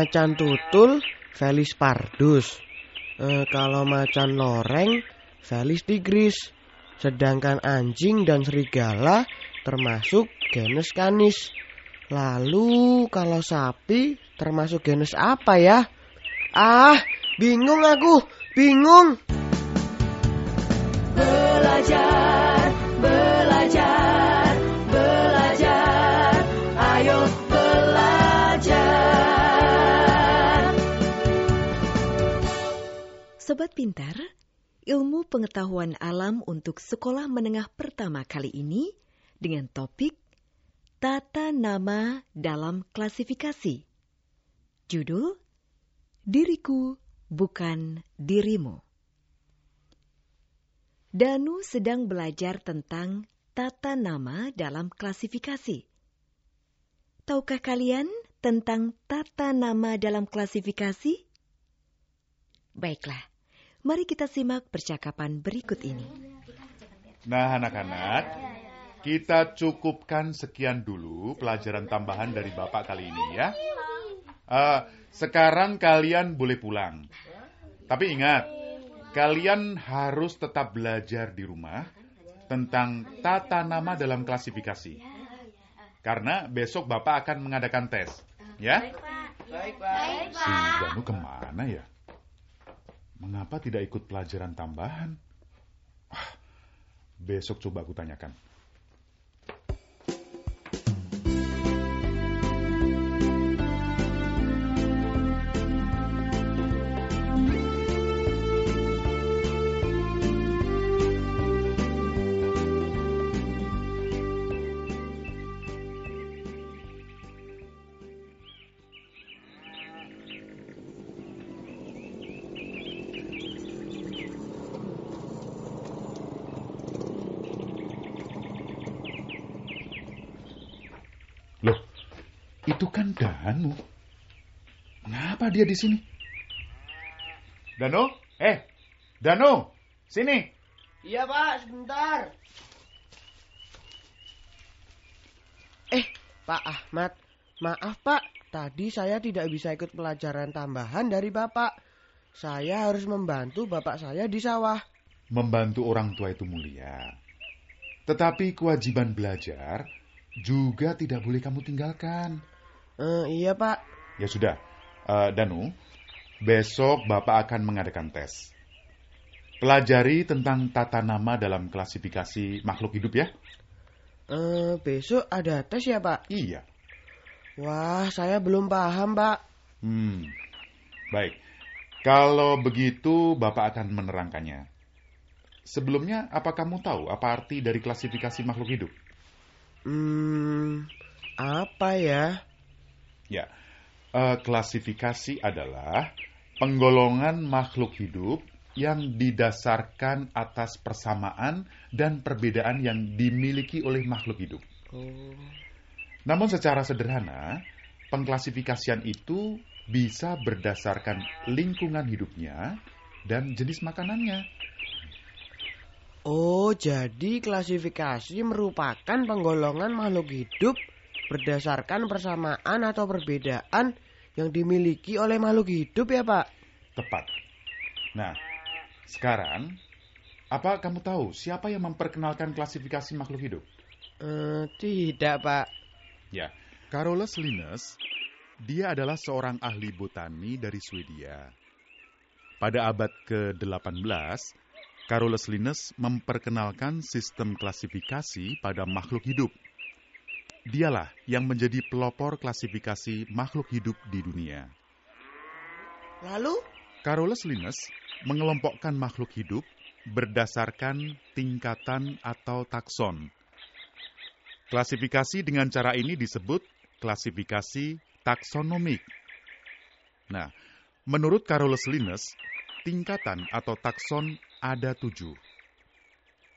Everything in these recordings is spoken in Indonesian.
Macan tutul, Felis pardus. Eh, kalau macan loreng, Felis tigris. Sedangkan anjing dan serigala termasuk genus canis. Lalu kalau sapi termasuk genus apa ya? Ah, bingung aku, bingung. Belajar, Sobat Pintar, ilmu pengetahuan alam untuk sekolah menengah pertama kali ini dengan topik Tata Nama dalam Klasifikasi. Judul Diriku Bukan Dirimu. Danu sedang belajar tentang tata nama dalam klasifikasi. Tahukah kalian tentang tata nama dalam klasifikasi? Baiklah, mari kita simak percakapan berikut ini. Nah, anak-anak, kita cukupkan sekian dulu pelajaran tambahan dari Bapak kali ini ya. Eh, sekarang kalian boleh pulang. Tapi ingat, kalian harus tetap belajar di rumah tentang tata nama dalam klasifikasi. Karena besok Bapak akan mengadakan tes, ya? Si Danu ke mana ya? Mengapa tidak ikut pelajaran tambahan? Ah, besok coba aku tanyakan. Itu kan Danu. Mengapa dia di sini? Danu? Eh, Danu, sini. Iya pak, sebentar. Eh, Pak Ahmad, maaf Pak, tadi saya tidak bisa ikut pelajaran tambahan dari Bapak. Saya harus membantu Bapak saya di sawah. Membantu orang tua itu mulia. Tetapi kewajiban belajar juga tidak boleh kamu tinggalkan. Eh, iya Pak, Ya sudah, Eh, Danu, besok Bapak akan mengadakan tes. Pelajari tentang tata nama dalam klasifikasi makhluk hidup ya. Eh, besok ada tes ya Pak? Iya. Wah, saya belum paham Pak. Hmm, baik. Kalau begitu, Bapak akan menerangkannya. Sebelumnya, apa kamu tahu apa arti dari klasifikasi makhluk hidup? Hmm, apa ya? Ya, eh, klasifikasi adalah penggolongan makhluk hidup yang didasarkan atas persamaan dan perbedaan yang dimiliki oleh makhluk hidup. Oh, Namun secara sederhana, pengklasifikasian itu bisa berdasarkan lingkungan hidupnya dan jenis makanannya. oh jadi klasifikasi merupakan penggolongan makhluk hidup berdasarkan persamaan atau perbedaan yang dimiliki oleh makhluk hidup ya Pak? Tepat. Nah, sekarang apa kamu tahu siapa yang memperkenalkan klasifikasi makhluk hidup? Eh, tidak Pak. Ya, Carolus Linnaeus, dia adalah seorang ahli botani dari Swedia. Pada abad ke-18, Carolus Linnaeus memperkenalkan sistem klasifikasi pada makhluk hidup. Dialah yang menjadi pelopor klasifikasi makhluk hidup di dunia. Lalu? Carolus Linnaeus mengelompokkan makhluk hidup berdasarkan tingkatan atau takson. Klasifikasi dengan cara ini disebut klasifikasi taksonomik. Nah, menurut Carolus Linnaeus, tingkatan atau takson ada tujuh.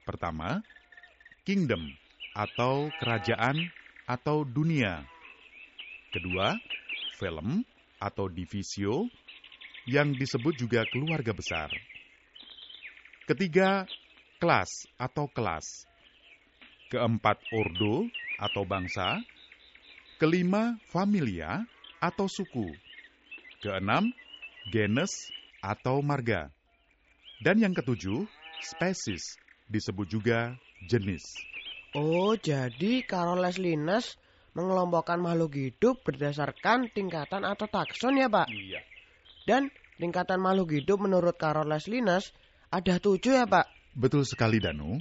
Pertama, kingdom atau kerajaan atau dunia. Kedua, film atau divisio yang disebut juga keluarga besar. Ketiga, kelas atau kelas. Keempat, ordo atau bangsa. Kelima, familia atau suku. Keenam, genus atau marga. Dan yang ketujuh, spesies, disebut juga jenis. Oh, jadi Carolus Linnaeus mengelompokkan makhluk hidup berdasarkan tingkatan atau takson ya, Pak? Iya. Dan tingkatan makhluk hidup menurut Carolus Linnaeus ada tujuh ya, Pak? Betul sekali, Danu.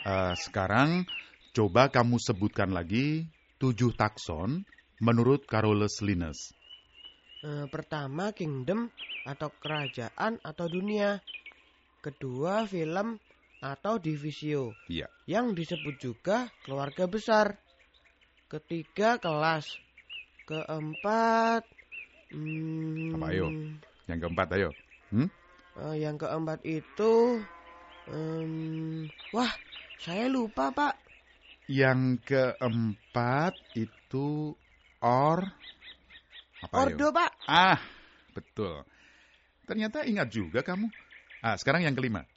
Eh, sekarang coba kamu sebutkan lagi tujuh takson menurut Carolus Linnaeus. Eh, pertama, kingdom atau kerajaan atau dunia. Kedua, film atau divisio. Iya. Yang disebut juga keluarga besar. Ketiga, kelas. Keempat, hmm, Apa, ayo? Yang keempat, ayo. Hmm? eh, yang keempat itu, em, wah, saya lupa pak. Yang keempat itu or apa ayo? Ordo pak. Ah, betul. Ternyata ingat juga kamu. Ah, sekarang yang kelima.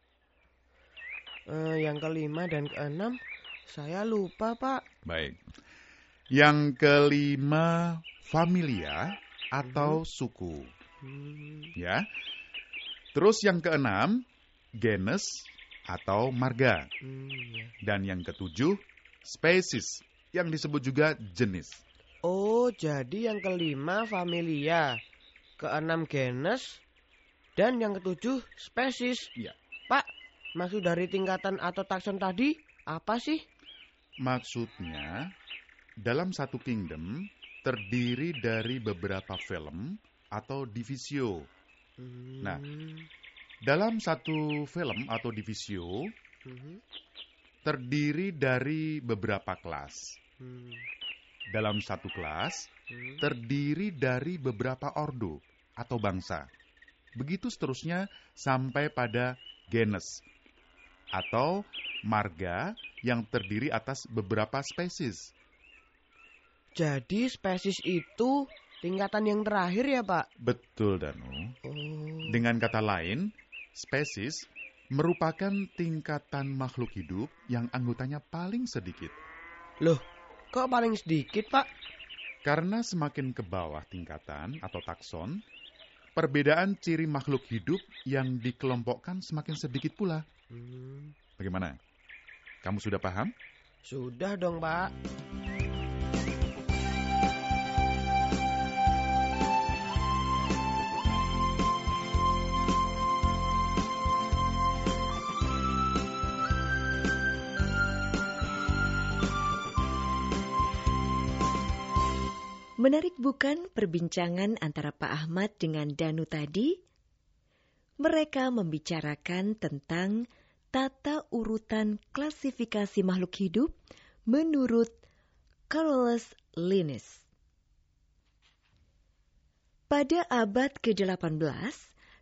Eh, yang kelima dan keenam, saya lupa pak. Baik. Yang kelima familia atau suku, Hmm, ya. Terus yang keenam genus atau marga hmm, ya. dan yang ketujuh spesies yang disebut juga jenis. Oh, jadi yang kelima familia, keenam genus, dan yang ketujuh spesies. Iya. Pak, maksud dari tingkatan atau takson tadi apa sih? Maksudnya dalam satu kingdom terdiri dari beberapa film atau divisio. Hmm, Nah. Dalam satu film atau divisio mhm, terdiri dari beberapa kelas. hmm, Dalam satu kelas hmm. terdiri dari beberapa ordo atau bangsa. Begitu seterusnya sampai pada genus atau marga yang terdiri atas beberapa spesies. Jadi spesies itu tingkatan yang terakhir ya Pak? Betul, Danu. Oh, Dengan kata lain, spesies merupakan tingkatan makhluk hidup yang anggotanya paling sedikit. loh, kok paling sedikit Pak? Karena semakin ke bawah tingkatan atau takson, perbedaan ciri makhluk hidup yang dikelompokkan semakin sedikit pula. Hmm, Bagaimana? Kamu sudah paham? sudah dong Pak. Menarik bukan perbincangan antara Pak Ahmad dengan Danu tadi? Mereka membicarakan tentang tata urutan klasifikasi makhluk hidup menurut Carolus Linnaeus. Pada abad ke-18,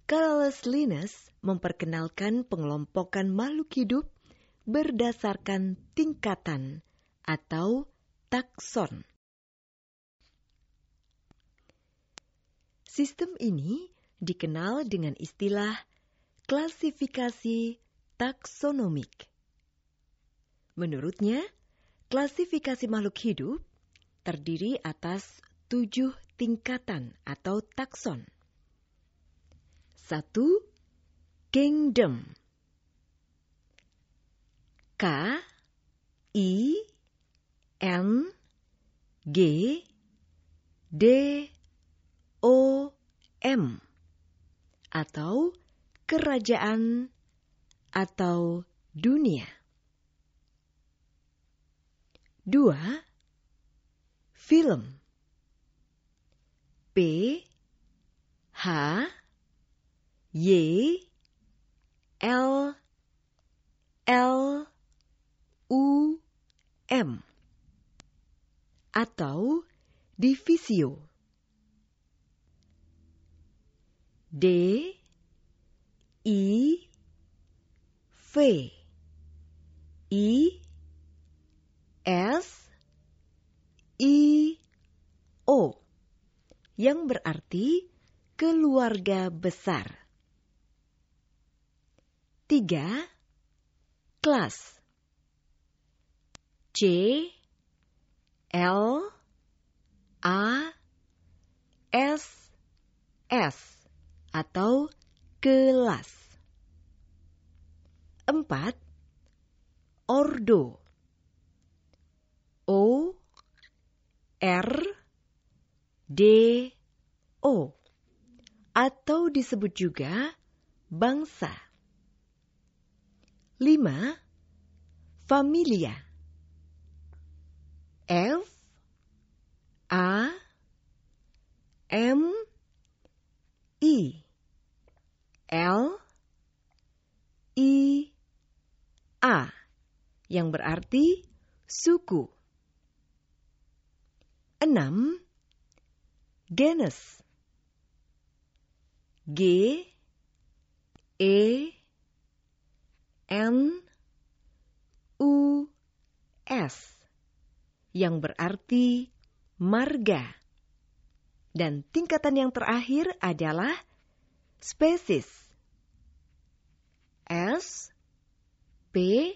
Carolus Linnaeus memperkenalkan pengelompokan makhluk hidup berdasarkan tingkatan atau takson. Sistem ini dikenal dengan istilah klasifikasi taksonomik. Menurutnya, klasifikasi makhluk hidup terdiri atas tujuh tingkatan atau takson. Satu, kingdom. K, I, N, G, D, O, M atau kerajaan atau dunia. Dua, film. P, H, Y, L, L U M atau divisio. D I V. I S. I. O. Yang berarti keluarga besar. Tiga, kelas. C. L. A. S. S. Atau kelas. Empat, ordo. O. R. D. O. Atau disebut juga bangsa. Lima, familia. F. A. M. I. L. I A yang berarti suku. Enam, genus. G E N U S yang berarti marga. Dan tingkatan yang terakhir adalah spesies. S P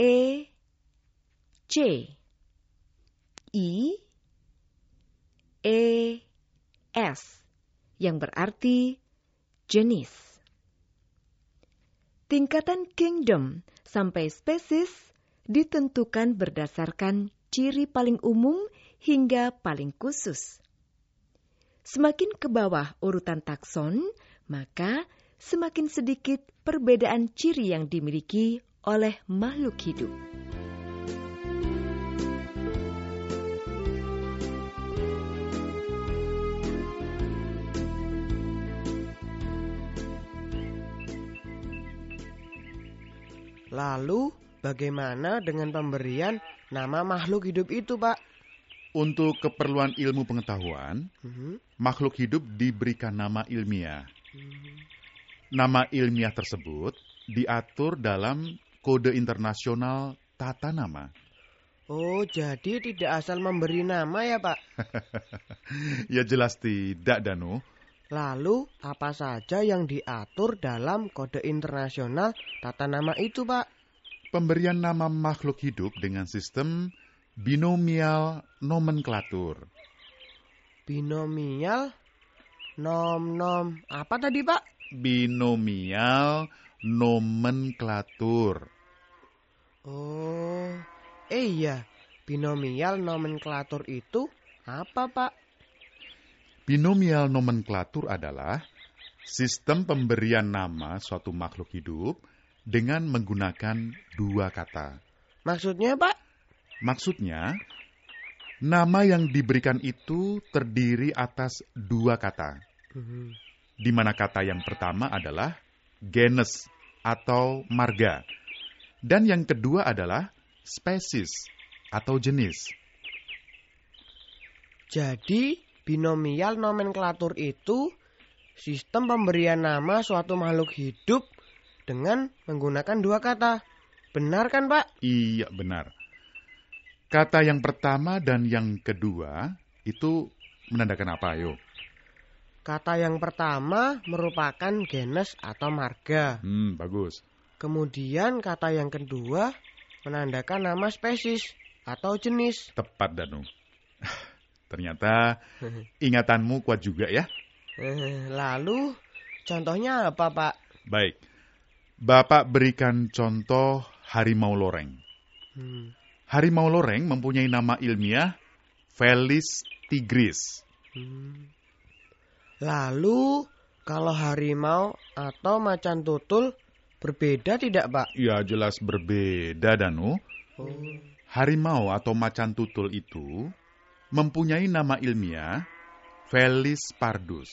E C I E S yang berarti jenis. Tingkatan kingdom sampai spesies ditentukan berdasarkan ciri paling umum hingga paling khusus. Semakin ke bawah urutan takson, maka semakin sedikit perbedaan ciri yang dimiliki oleh makhluk hidup. Lalu, bagaimana dengan pemberian nama makhluk hidup itu, Pak? Untuk keperluan ilmu pengetahuan, Mhm. makhluk hidup diberikan nama ilmiah. Nama ilmiah tersebut diatur dalam Kode Internasional Tata Nama. Oh, jadi tidak asal memberi nama ya, Pak? Ya jelas tidak, Danu. Lalu, apa saja yang diatur dalam kode internasional tata nama itu, Pak? Pemberian nama makhluk hidup dengan sistem binomial nomenklatur. Binomial, nom-nom, apa tadi, Pak? Binomial nomenklatur. Oh, eh iya, binomial nomenklatur itu apa, Pak? Binomial nomenklatur adalah sistem pemberian nama suatu makhluk hidup dengan menggunakan dua kata. Maksudnya, Pak? Maksudnya, nama yang diberikan itu terdiri atas dua kata, Mhm. Di mana kata yang pertama adalah genus atau marga, dan yang kedua adalah spesies atau jenis. Jadi, binomial nomenklatur itu sistem pemberian nama suatu makhluk hidup dengan menggunakan dua kata. Benar kan, Pak? Iya, benar. Kata yang pertama dan yang kedua itu menandakan apa, ayo? Kata yang pertama merupakan genus atau marga. Hmm, bagus. Kemudian kata yang kedua menandakan nama spesies atau jenis. Tepat, Danu. Ternyata ingatanmu kuat juga ya. Eh, Lalu contohnya apa, Pak? Baik. Bapak berikan contoh harimau loreng. Hmm. Harimau loreng mempunyai nama ilmiah Felis tigris. Hmm. Lalu kalau harimau atau macan tutul berbeda tidak, Pak? Ya jelas berbeda, Danu. Oh. Harimau atau macan tutul itu mempunyai nama ilmiah Felis pardus.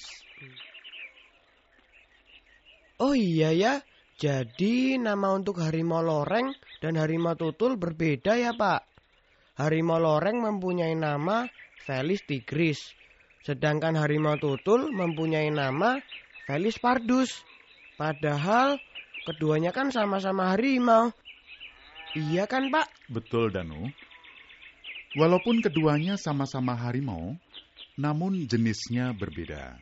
Oh iya ya, Jadi nama untuk harimau loreng dan harimau tutul berbeda ya Pak? Harimau loreng mempunyai nama Felis tigris. Sedangkan harimau tutul mempunyai nama Felis pardus. Padahal keduanya kan sama-sama harimau. Iya kan Pak? Betul, Danu. Walaupun keduanya sama-sama harimau, namun jenisnya berbeda.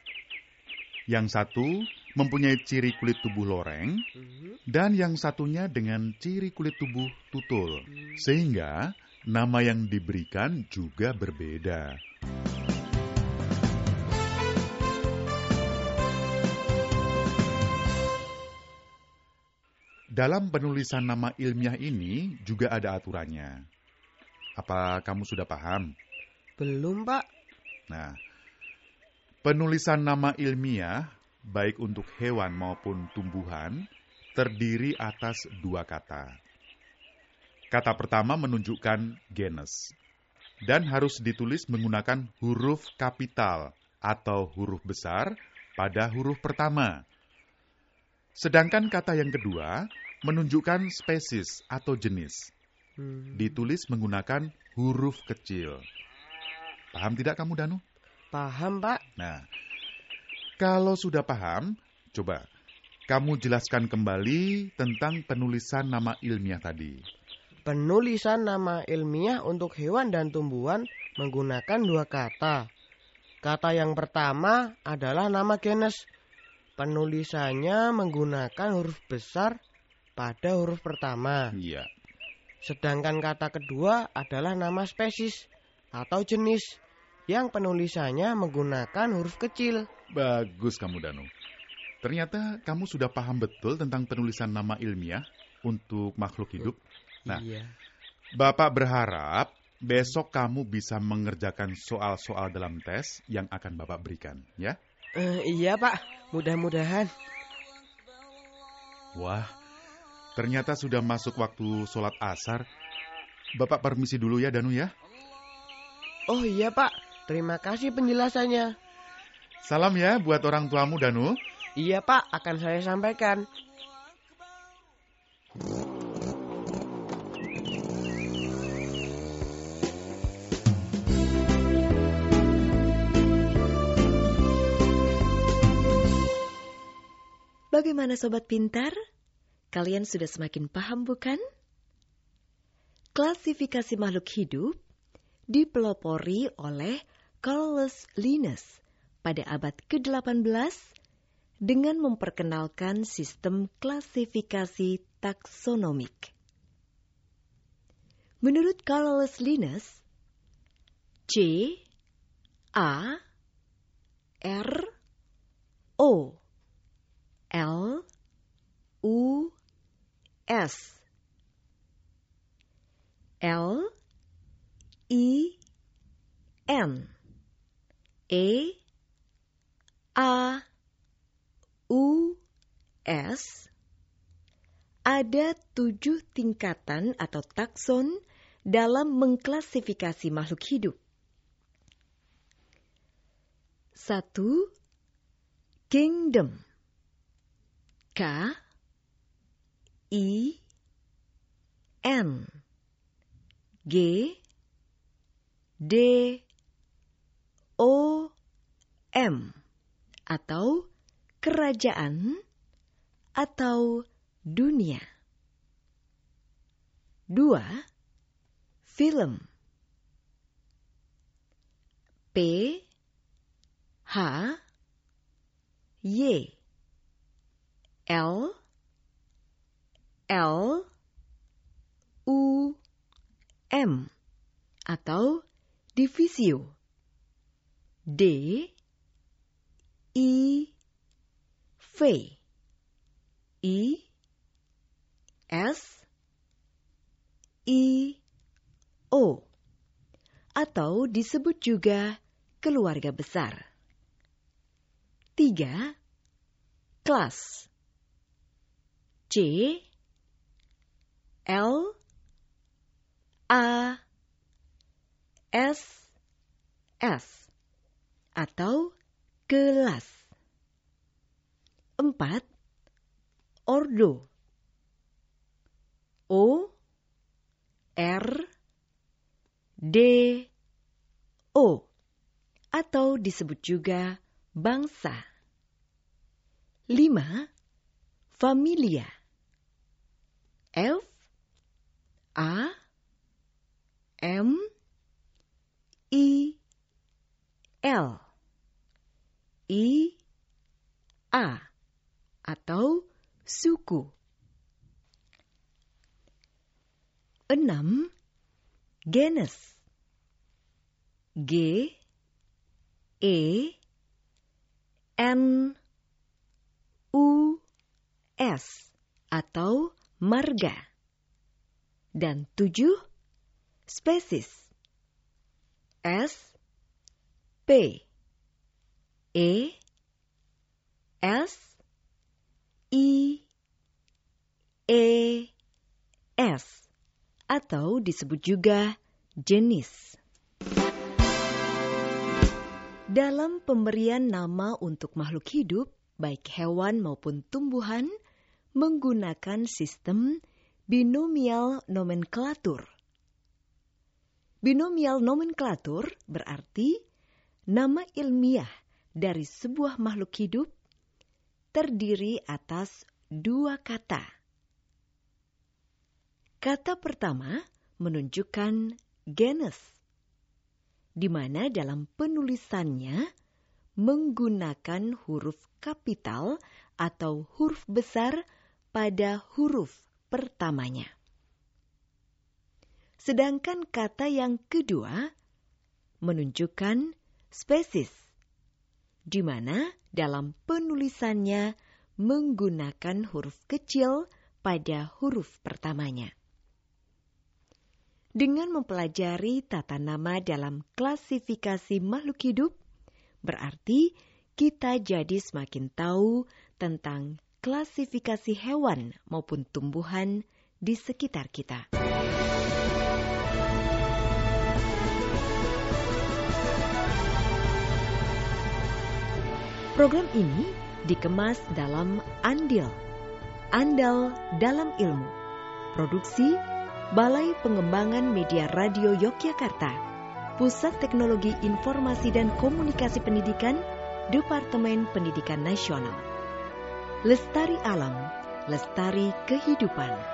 Yang satu mempunyai ciri kulit tubuh loreng, dan yang satunya dengan ciri kulit tubuh tutul, sehingga nama yang diberikan juga berbeda. Dalam penulisan nama ilmiah ini juga ada aturannya. Apa kamu sudah paham? Belum Pak. Nah, penulisan nama ilmiah, baik untuk hewan maupun tumbuhan, terdiri atas dua kata. Kata pertama menunjukkan genus, dan harus ditulis menggunakan huruf kapital atau huruf besar pada huruf pertama. Sedangkan kata yang kedua menunjukkan spesies atau jenis, Hmm, ditulis menggunakan huruf kecil. Paham tidak kamu, Danu? Paham Pak. Nah, kalau sudah paham, coba kamu jelaskan kembali tentang penulisan nama ilmiah tadi. Penulisan nama ilmiah untuk hewan dan tumbuhan menggunakan dua kata. Kata yang pertama adalah nama genus. Penulisannya menggunakan huruf besar pada huruf pertama. Iya. Sedangkan kata kedua adalah nama spesies atau jenis yang penulisannya menggunakan huruf kecil. Bagus kamu, Danu. Ternyata kamu sudah paham betul tentang penulisan nama ilmiah untuk makhluk hidup. Nah, Iya. Bapak berharap besok kamu bisa mengerjakan soal-soal dalam tes yang akan Bapak berikan, ya? Eh, iya Pak, mudah-mudahan. Wah, ternyata sudah masuk waktu sholat asar. Bapak permisi dulu ya, Danu ya. Oh iya Pak, terima kasih penjelasannya. Salam ya buat orang tuamu, Danu. Iya Pak, akan saya sampaikan. Bagaimana sobat pintar? Kalian sudah semakin paham bukan? Klasifikasi makhluk hidup dipelopori oleh Carolus Linnaeus pada abad ke-18 dengan memperkenalkan sistem klasifikasi taksonomik. Menurut Carolus Linnaeus, C, A, R, O, L U S L. I N E A. U. S. Ada tujuh tingkatan atau takson dalam mengklasifikasi makhluk hidup. Satu, kingdom. K I N G D O M atau kerajaan atau dunia. Dua, film. P H Y L L U M atau divisio D I V I S I O atau disebut juga keluarga besar. Tiga, kelas. C L A S S atau kelas. Empat ordo. O R D O atau disebut juga bangsa. 5. Familia F A M I L. I A. Atau suku. 6. Genus. G. E. N. U. S. Atau marga. Dan tujuh, spesies. S P E S I E S atau disebut juga jenis. Dalam pemberian nama untuk makhluk hidup, baik hewan maupun tumbuhan, menggunakan sistem binomial nomenklatur. Binomial nomenklatur berarti nama ilmiah dari sebuah makhluk hidup terdiri atas dua kata. Kata pertama menunjukkan genus, di mana dalam penulisannya menggunakan huruf kapital atau huruf besar pada huruf pertamanya. Sedangkan kata yang kedua menunjukkan spesies, di mana dalam penulisannya menggunakan huruf kecil pada huruf pertamanya. Dengan mempelajari tata nama dalam klasifikasi makhluk hidup, berarti kita jadi semakin tahu tentang klasifikasi hewan maupun tumbuhan di sekitar kita. Program ini dikemas dalam Andil, Andal dalam Ilmu, produksi Balai Pengembangan Media Radio Yogyakarta, Pusat Teknologi Informasi dan Komunikasi Pendidikan, Departemen Pendidikan Nasional. Lestari Alam, Lestari Kehidupan.